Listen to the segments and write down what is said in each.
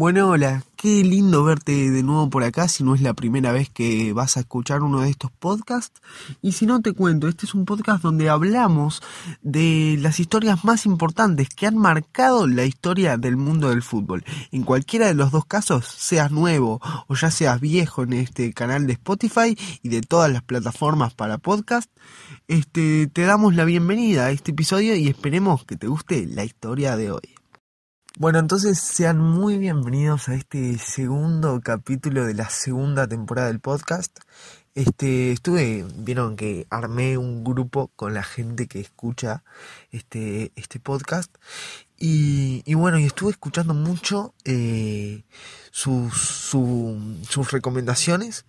Bueno, hola, qué lindo verte de nuevo por acá si no es la primera vez que vas a escuchar uno de estos podcasts. Y si no te cuento, este es un podcast donde hablamos de las historias más importantes que han marcado la historia del mundo del fútbol. En cualquiera de los dos casos, seas nuevo o ya seas viejo en este canal de Spotify y de todas las plataformas para podcast, este, te damos la bienvenida a este episodio y esperemos que te guste la historia de hoy. Bueno, entonces sean muy bienvenidos a este segundo capítulo de la segunda temporada del podcast. Este, estuve, vieron que armé un grupo con la gente que escucha este, este podcast. Y, y bueno, y estuve escuchando mucho eh, sus, sus recomendaciones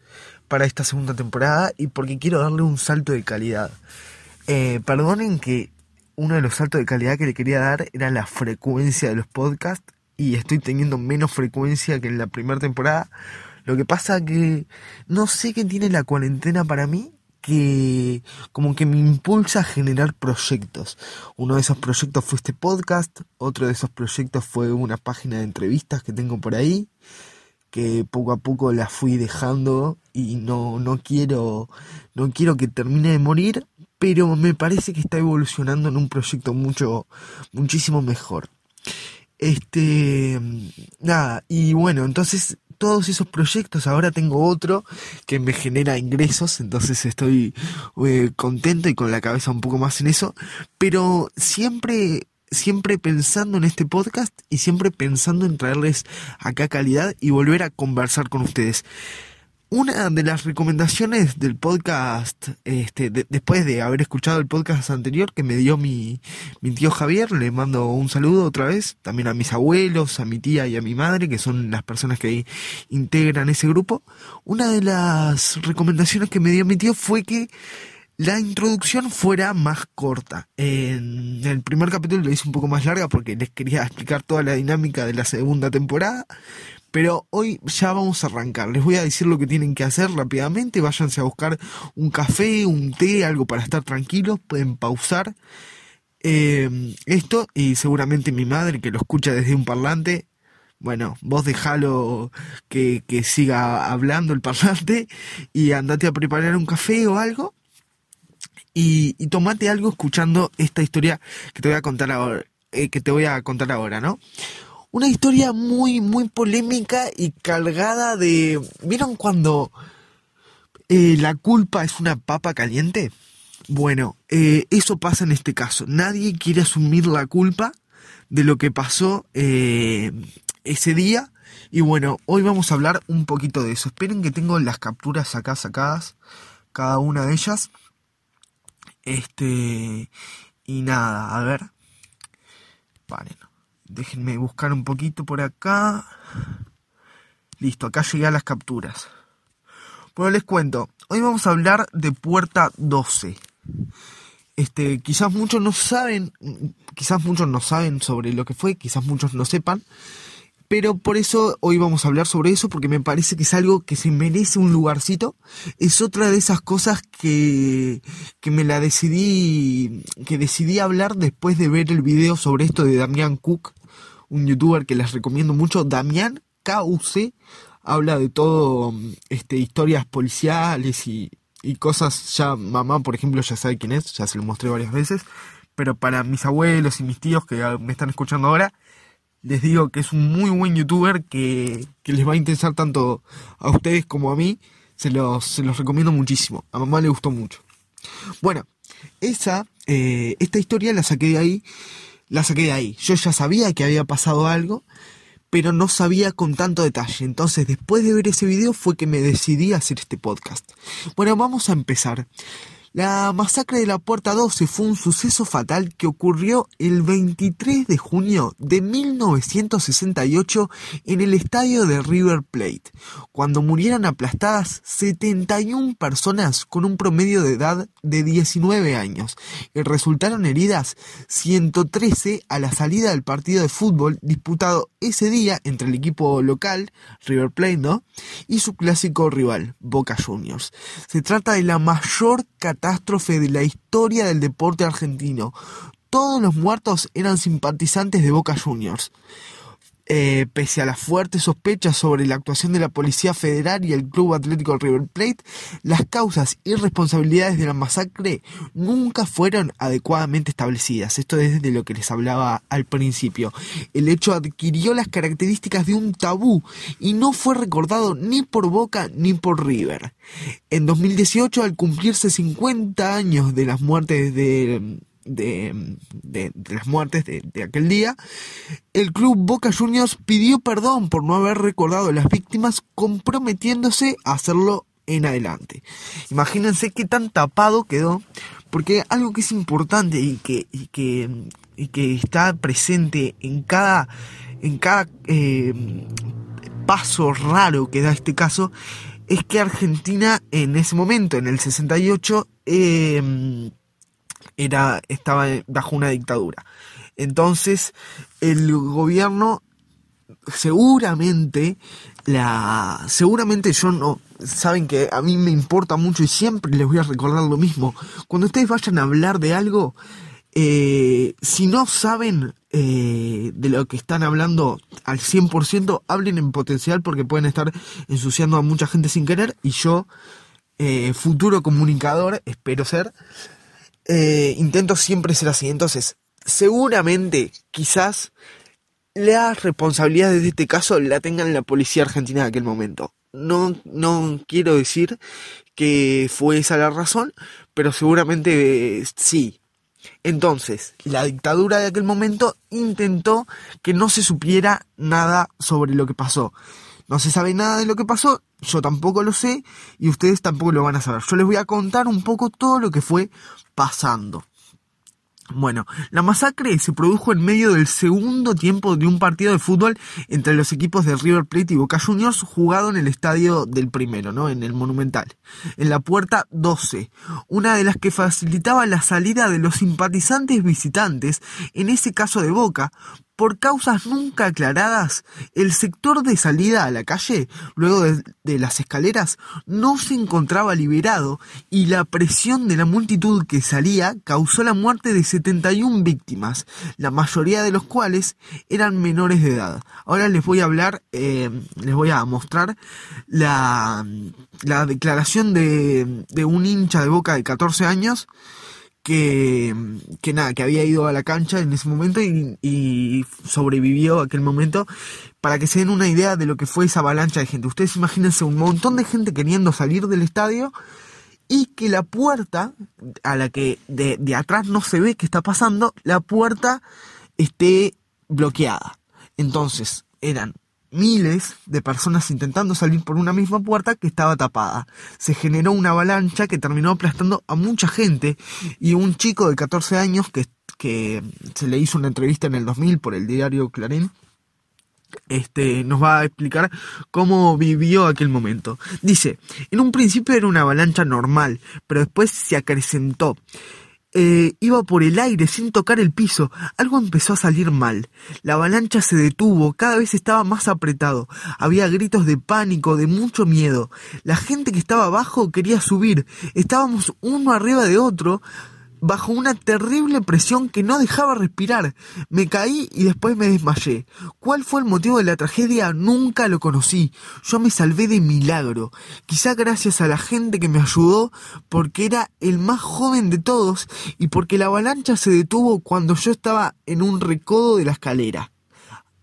para esta segunda temporada y porque quiero darle un salto de calidad. Eh, perdonen que uno de los saltos de calidad que le quería dar era la frecuencia de los podcasts y estoy teniendo menos frecuencia que en la primera temporada. Lo que pasa que no sé qué tiene la cuarentena para mí que como que me impulsa a generar proyectos. Uno de esos proyectos fue este podcast, otro de esos proyectos fue una página de entrevistas que tengo por ahí, que poco a poco la fui dejando y no, no quiero no quiero que termine de morir, pero me parece que está evolucionando en un proyecto mucho, muchísimo mejor. Este, nada, y bueno, entonces todos esos proyectos, ahora tengo otro que me genera ingresos, entonces estoy eh, contento y con la cabeza un poco más en eso, pero siempre siempre pensando en este podcast y siempre pensando en traerles acá calidad y volver a conversar con ustedes. Una de las recomendaciones del podcast, este, después de haber escuchado el podcast anterior que me dio mi, mi tío Javier, le mando un saludo otra vez, también a mis abuelos, a mi tía y a mi madre, que son las personas que integran ese grupo. Una de las recomendaciones que me dio mi tío fue que la introducción fuera más corta. En el primer capítulo lo hice un poco más larga porque les quería explicar toda la dinámica de la segunda temporada, pero hoy ya vamos a arrancar. Les voy a decir lo que tienen que hacer rápidamente. Váyanse a buscar un café, un té, algo para estar tranquilos. Pueden pausar eh, esto y seguramente mi madre que lo escucha desde un parlante. Bueno, vos dejalo que, que siga hablando el parlante y andate a preparar un café o algo. Y, y tomate algo escuchando esta historia que te voy a contar ahora, eh, que te voy a contar ahora, ¿no? Una historia muy, muy polémica y cargada de... ¿Vieron cuando eh, la culpa es una papa caliente? Bueno, eh, eso pasa en este caso. Nadie quiere asumir la culpa de lo que pasó eh, ese día. Y bueno, hoy vamos a hablar un poquito de eso. Esperen que tengo las capturas acá sacadas, cada una de ellas. Este... Y nada, a ver. Vale. Déjenme buscar un poquito por acá. Listo, acá llegué a las capturas. Bueno, les cuento. Hoy vamos a hablar de Puerta 12. Este, quizás muchos no saben, quizás muchos no saben sobre lo que fue, quizás muchos no sepan. Pero por eso hoy vamos a hablar sobre eso, porque me parece que es algo que se merece un lugarcito. Es otra de esas cosas que, que me la decidí, que decidí hablar después de ver el video sobre esto de Damián Cook, un youtuber que les recomiendo mucho, Damián KUC, habla de todo, este, historias policiales y, y cosas, ya mamá por ejemplo ya sabe quién es, ya se lo mostré varias veces, pero para mis abuelos y mis tíos que me están escuchando ahora, les digo que es un muy buen youtuber que, que les va a interesar tanto a ustedes como a mí, se los, se los recomiendo muchísimo, a mamá le gustó mucho. Bueno, esa, eh, esta historia la saqué de ahí la saqué de ahí. Yo ya sabía que había pasado algo, pero no sabía con tanto detalle. Entonces, después de ver ese video fue que me decidí a hacer este podcast. Bueno, vamos a empezar. La masacre de la Puerta 12 fue un suceso fatal que ocurrió el 23 de junio de 1968 en el estadio de River Plate, cuando murieron aplastadas 71 personas con un promedio de edad de 19 años y resultaron heridas 113 a la salida del partido de fútbol disputado ese día entre el equipo local, River Plate, ¿no? y su clásico rival, Boca Juniors. Se trata de la mayor catástrofe catástrofe de la historia del deporte argentino. Todos los muertos eran simpatizantes de Boca Juniors. Eh, pese a las fuertes sospechas sobre la actuación de la Policía Federal y el Club Atlético River Plate, las causas y responsabilidades de la masacre nunca fueron adecuadamente establecidas. Esto es de lo que les hablaba al principio. El hecho adquirió las características de un tabú y no fue recordado ni por Boca ni por River. En 2018, al cumplirse 50 años de las muertes de de, las muertes de, aquel día, el club Boca Juniors pidió perdón por no haber recordado a las víctimas, comprometiéndose a hacerlo en adelante. Imagínense qué tan tapado quedó, porque algo que es importante y que, y que, y que está presente en cada, en cada eh, paso raro que da este caso, es que Argentina en ese momento, en el 68, eh, era, estaba bajo una dictadura. Entonces, el gobierno seguramente la seguramente yo no saben que a mí me importa mucho y siempre les voy a recordar lo mismo cuando ustedes vayan a hablar de algo eh, si no saben eh, de lo que están hablando al 100% hablen en potencial porque pueden estar ensuciando a mucha gente sin querer y yo eh, futuro comunicador espero ser eh, intento siempre ser así. Entonces, seguramente, quizás, las responsabilidades de este caso la tengan la policía argentina en aquel momento. No, no quiero decir que fue esa la razón, pero seguramente eh, sí. Entonces, la dictadura de aquel momento intentó que no se supiera nada sobre lo que pasó. No se sabe nada de lo que pasó, yo tampoco lo sé y ustedes tampoco lo van a saber. Yo les voy a contar un poco todo lo que fue pasando. Bueno, la masacre se produjo en medio del segundo tiempo de un partido de fútbol entre los equipos de River Plate y Boca Juniors jugado en el estadio del primero, ¿no? En el Monumental, en la puerta 12, una de las que facilitaba la salida de los simpatizantes visitantes, en ese caso de Boca, por causas nunca aclaradas, el sector de salida a la calle, luego de, las escaleras, no se encontraba liberado y la presión de la multitud que salía causó la muerte de 71 víctimas, la mayoría de los cuales eran menores de edad. Ahora les voy a hablar, eh, les voy a mostrar la, la declaración de, de un hincha de boca de 14 años que, que nada, que había ido a la cancha en ese momento y, y, sobrevivió aquel momento para que se den una idea de lo que fue esa avalancha de gente. Ustedes imagínense un montón de gente queriendo salir del estadio y que la puerta a la que de, de atrás no se ve que está pasando, la puerta esté bloqueada. Entonces, eran miles de personas intentando salir por una misma puerta que estaba tapada. Se generó una avalancha que terminó aplastando a mucha gente y un chico de 14 años que, que se le hizo una entrevista en el 2000 por el diario Clarín este, nos va a explicar cómo vivió aquel momento. Dice, en un principio era una avalancha normal, pero después se acrecentó. Eh, iba por el aire sin tocar el piso. Algo empezó a salir mal. La avalancha se detuvo, cada vez estaba más apretado. Había gritos de pánico, de mucho miedo. La gente que estaba abajo quería subir. Estábamos uno arriba de otro bajo una terrible presión que no dejaba respirar. Me caí y después me desmayé. ¿Cuál fue el motivo de la tragedia? Nunca lo conocí. Yo me salvé de milagro. Quizá gracias a la gente que me ayudó, porque era el más joven de todos y porque la avalancha se detuvo cuando yo estaba en un recodo de la escalera.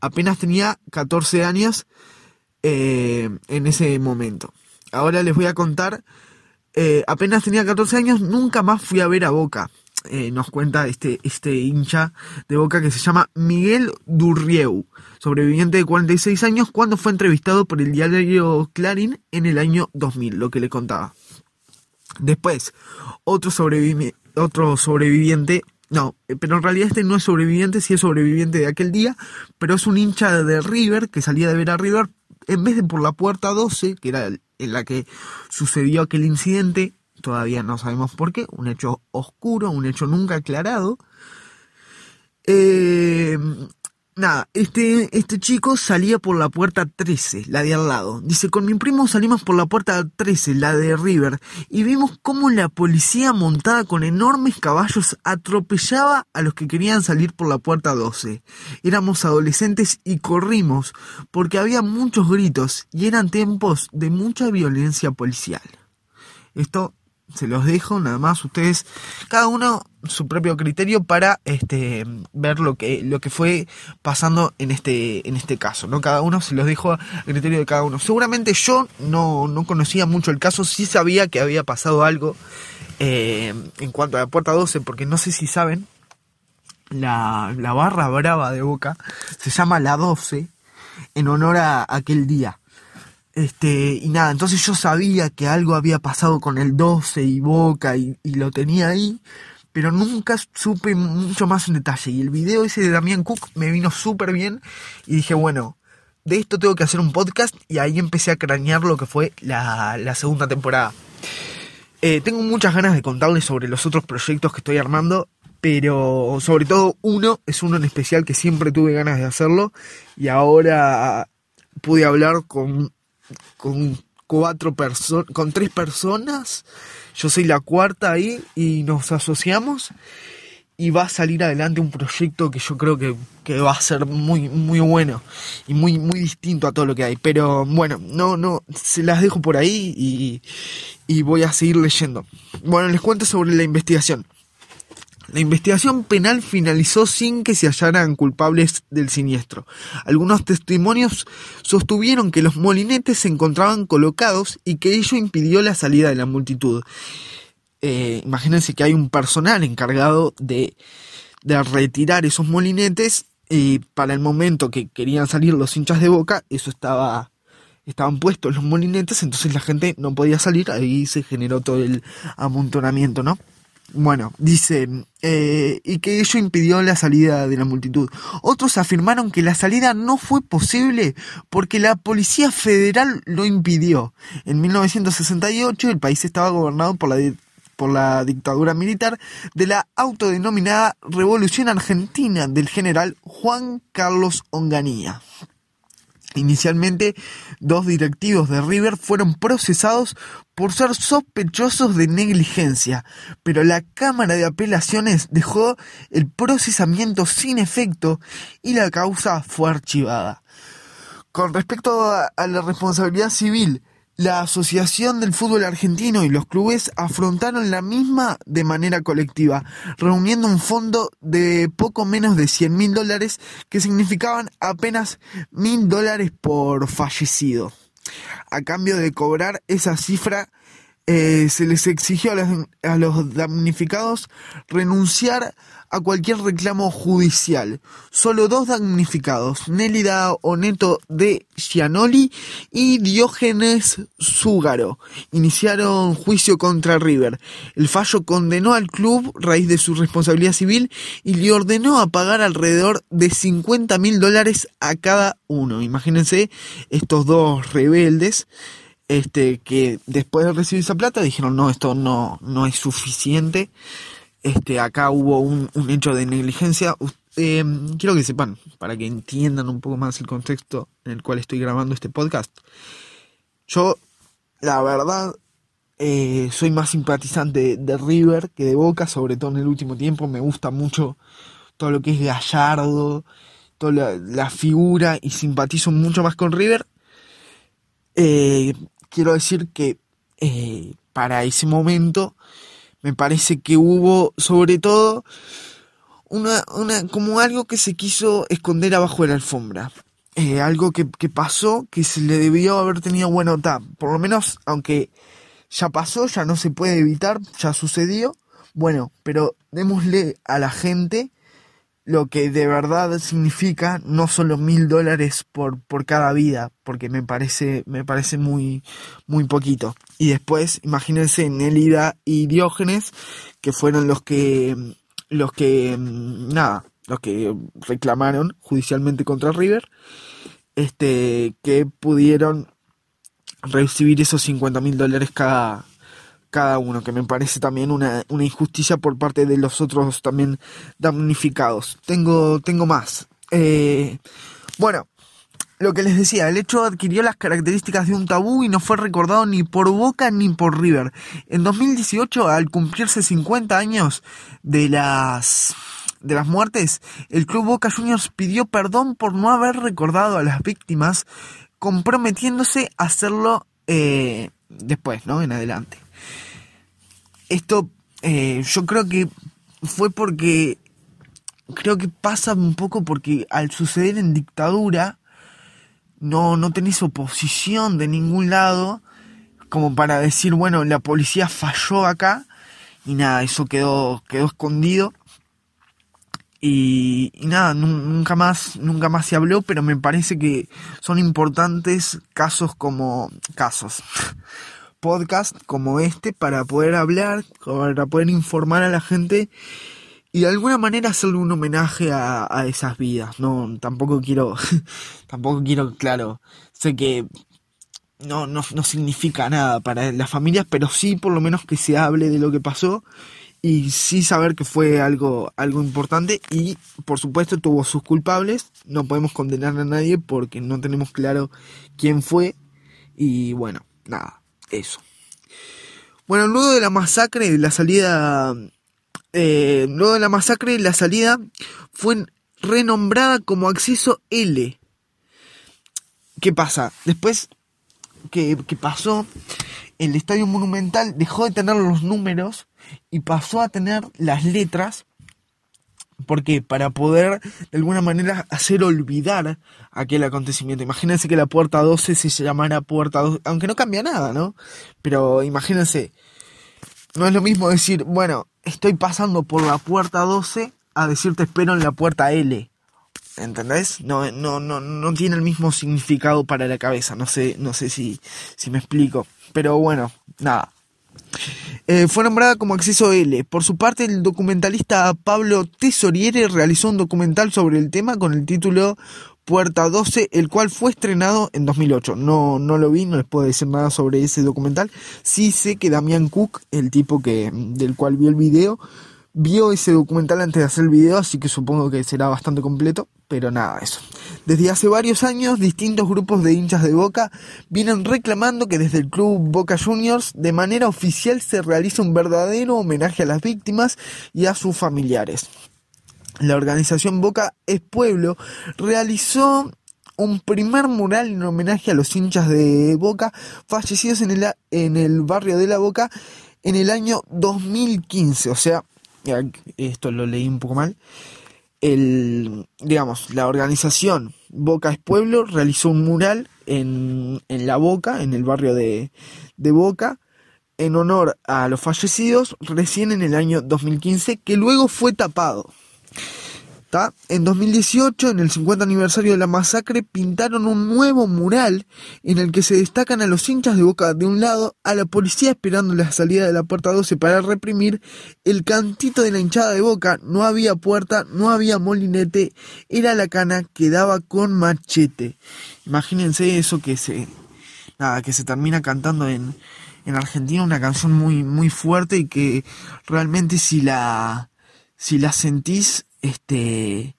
Apenas tenía 14 años eh, en ese momento. Ahora les voy a contar eh, apenas tenía 14 años, nunca más fui a ver a Boca. Eh, nos cuenta este, este hincha de Boca que se llama Miguel Durrieu, sobreviviente de 46 años, cuando fue entrevistado por el diario Clarín en el año 2000, lo que le contaba. Después, otro, otro sobreviviente, no, eh, pero en realidad este no es sobreviviente, sí es sobreviviente de aquel día, pero es un hincha de River que salía de ver a River en vez de por la puerta 12, que era en la que sucedió aquel incidente, todavía no sabemos por qué, un hecho oscuro, un hecho nunca aclarado, eh, nada, este, este chico salía por la puerta 13, la de al lado. Dice, con mi primo salimos por la puerta 13, la de River, y vimos cómo la policía montada con enormes caballos atropellaba a los que querían salir por la puerta 12. Éramos adolescentes y corrimos, porque había muchos gritos y eran tiempos de mucha violencia policial. Esto se los dejo nada más. Ustedes cada uno su propio criterio para este ver lo que lo que fue pasando en este en este caso no cada uno se los dejo a criterio de cada uno. Seguramente yo no, no conocía mucho el caso sí sabía que había pasado algo eh, en cuanto a la puerta 12 porque no sé si saben la, la barra brava de Boca se llama la 12 en honor a aquel día este, y nada, entonces yo sabía que algo había pasado con el 12 y Boca y, lo tenía ahí, pero nunca supe mucho más en detalle. Y el video ese de Damián Cook me vino súper bien y dije, bueno, de esto tengo que hacer un podcast y ahí empecé a cranear lo que fue la, segunda temporada. Eh, tengo muchas ganas de contarles sobre los otros proyectos que estoy armando, pero sobre todo uno es uno en especial que siempre tuve ganas de hacerlo y ahora pude hablar con con cuatro personas, con tres personas. Yo soy la cuarta ahí y nos asociamos y va a salir adelante un proyecto que yo creo que, va a ser muy, muy bueno y muy, muy distinto a todo lo que hay. Pero bueno, no, no, se las dejo por ahí y, y voy a seguir leyendo. Bueno, les cuento sobre la investigación. La investigación penal finalizó sin que se hallaran culpables del siniestro. Algunos testimonios sostuvieron que los molinetes se encontraban colocados y que ello impidió la salida de la multitud. Eh, imagínense que hay un personal encargado de, de retirar esos molinetes y para el momento que querían salir los hinchas de boca, eso estaba estaban puestos los molinetes, entonces la gente no podía salir, ahí se generó todo el amontonamiento, ¿no? Bueno, dice, eh, y que ello impidió la salida de la multitud. Otros afirmaron que la salida no fue posible porque la Policía Federal lo impidió. En 1968 el país estaba gobernado por la, por la dictadura militar de la autodenominada Revolución Argentina del general Juan Carlos Onganía. Inicialmente, dos directivos de River fueron procesados por ser sospechosos de negligencia, pero la Cámara de Apelaciones dejó el procesamiento sin efecto y la causa fue archivada. Con respecto a, la responsabilidad civil, la Asociación del Fútbol Argentino y los clubes afrontaron la misma de manera colectiva, reuniendo un fondo de poco menos de 100 mil dólares que significaban apenas mil dólares por fallecido. A cambio de cobrar esa cifra, eh, se les exigió a los, damnificados renunciar a cualquier reclamo judicial. Solo dos damnificados, Nélida Oneto de Gianoli y Diógenes Zúgaro, iniciaron juicio contra River. El fallo condenó al club raíz de su responsabilidad civil y le ordenó a pagar alrededor de 50 mil dólares a cada uno. Imagínense estos dos rebeldes este, que después de recibir esa plata dijeron, no, esto no, no es suficiente, este, acá hubo un, hecho de negligencia. Eh, quiero que sepan, para que entiendan un poco más el contexto en el cual estoy grabando este podcast. Yo, la verdad, eh, soy más simpatizante de River que de Boca, sobre todo en el último tiempo. Me gusta mucho todo lo que es Gallardo, toda la, la figura y simpatizo mucho más con River. Eh, quiero decir que eh, para ese momento me parece que hubo sobre todo una, como algo que se quiso esconder abajo de la alfombra. Eh, algo que, que, pasó que se le debió haber tenido buena nota. Por lo menos, aunque ya pasó, ya no se puede evitar, ya sucedió. Bueno, pero démosle a la gente lo que de verdad significa no solo mil dólares por, por cada vida, porque me parece, me parece muy, muy poquito. Y después, imagínense Nélida y Diógenes, que fueron los que, los que, nada, los que reclamaron judicialmente contra River, este, que pudieron recibir esos 50 mil dólares cada, cada uno, que me parece también una, una, injusticia por parte de los otros también damnificados. Tengo, tengo más. Eh, bueno, lo que les decía, el hecho adquirió las características de un tabú y no fue recordado ni por Boca ni por River. En 2018, al cumplirse 50 años de las de las muertes, el club Boca Juniors pidió perdón por no haber recordado a las víctimas, comprometiéndose a hacerlo eh, después, ¿no? En adelante. Esto eh, yo creo que fue porque creo que pasa un poco porque al suceder en dictadura no, no tenés oposición de ningún lado como para decir, bueno, la policía falló acá y nada, eso quedó, quedó escondido. Y, y, nada, nunca más, nunca más se habló, pero me parece que son importantes casos como casos, podcast como este para poder hablar, para poder informar a la gente y de alguna manera hacerle un homenaje a, a esas vidas. No, tampoco quiero, tampoco quiero, claro, sé que no, no, no significa nada para las familias, pero sí por lo menos que se hable de lo que pasó y sí saber que fue algo, algo importante y por supuesto tuvo sus culpables, no podemos condenar a nadie porque no tenemos claro quién fue y bueno, nada, eso. Bueno, luego de la masacre, la salida eh, luego de la masacre, la salida fue renombrada como Acceso L. ¿Qué pasa? Después que, pasó, el Estadio Monumental dejó de tener los números y pasó a tener las letras. Porque Para poder de alguna manera hacer olvidar aquel acontecimiento. Imagínense que la puerta 12 se llamara puerta 12, aunque no cambia nada, ¿no? Pero imagínense, no es lo mismo decir, bueno, estoy pasando por la puerta 12 a decirte espero en la puerta L. ¿Entendés? No, no, no, no tiene el mismo significado para la cabeza. No sé, no sé si, si me explico. Pero bueno, nada. Eh, fue nombrada como Acceso L. Por su parte, el documentalista Pablo Tesoriere realizó un documental sobre el tema con el título Puerta 12, el cual fue estrenado en 2008. No, no lo vi, no les puedo decir nada sobre ese documental. Sí sé que Damián Cook, el tipo que, del cual vi el video, vio ese documental antes de hacer el video, así que supongo que será bastante completo, pero nada, eso. Desde hace varios años, distintos grupos de hinchas de Boca vienen reclamando que desde el club Boca Juniors, de manera oficial, se realiza un verdadero homenaje a las víctimas y a sus familiares la organización Boca es Pueblo realizó un primer mural en homenaje a los hinchas de Boca fallecidos en el, en el barrio de La Boca en el año 2015. O sea, esto lo leí un poco mal. El, digamos, la organización Boca es Pueblo realizó un mural en, en La Boca, en el barrio de, de Boca, en honor a los fallecidos recién en el año 2015, que luego fue tapado. En 2018, en el 50 aniversario de la masacre, pintaron un nuevo mural en el que se destacan a los hinchas de boca de un lado, a la policía esperando la salida de la puerta 12 para reprimir el cantito de la hinchada de boca. No había puerta, no había molinete, era la cana que daba con machete. Imagínense eso que se, nada, que se termina cantando en, en Argentina, una canción muy, muy fuerte y que realmente si la, si la sentís este,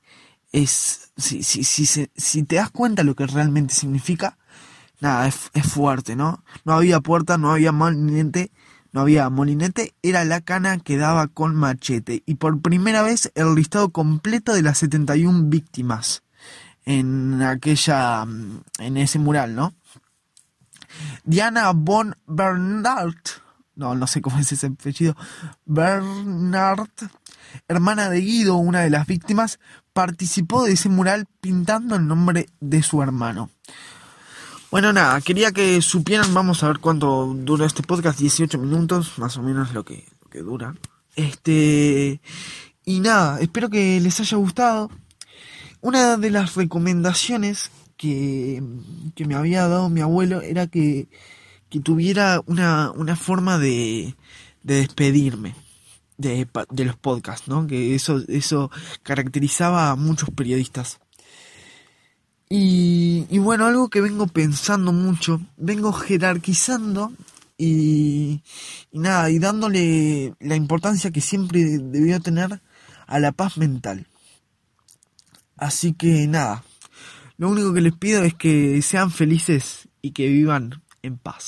es, si, si, si, si te das cuenta lo que realmente significa, nada, es, es fuerte, ¿no? No había puerta, no había molinete, no había molinete, era la cana que daba con machete. Y por primera vez el listado completo de las 71 víctimas en aquella, en ese mural, ¿no? Diana von Bernard, no, no sé cómo es ese apellido, Bernard hermana de Guido, una de las víctimas, participó de ese mural pintando el nombre de su hermano. Bueno, nada, quería que supieran, vamos a ver cuánto dura este podcast, 18 minutos, más o menos lo que, lo que dura. Este, y nada, espero que les haya gustado. Una de las recomendaciones que, que me había dado mi abuelo era que, que tuviera una, una forma de, de despedirme de, de los podcasts, ¿no? Que eso, eso caracterizaba a muchos periodistas. Y, y, bueno, algo que vengo pensando mucho, vengo jerarquizando y, y, nada, y dándole la importancia que siempre debió tener a la paz mental. Así que nada, lo único que les pido es que sean felices y que vivan en paz.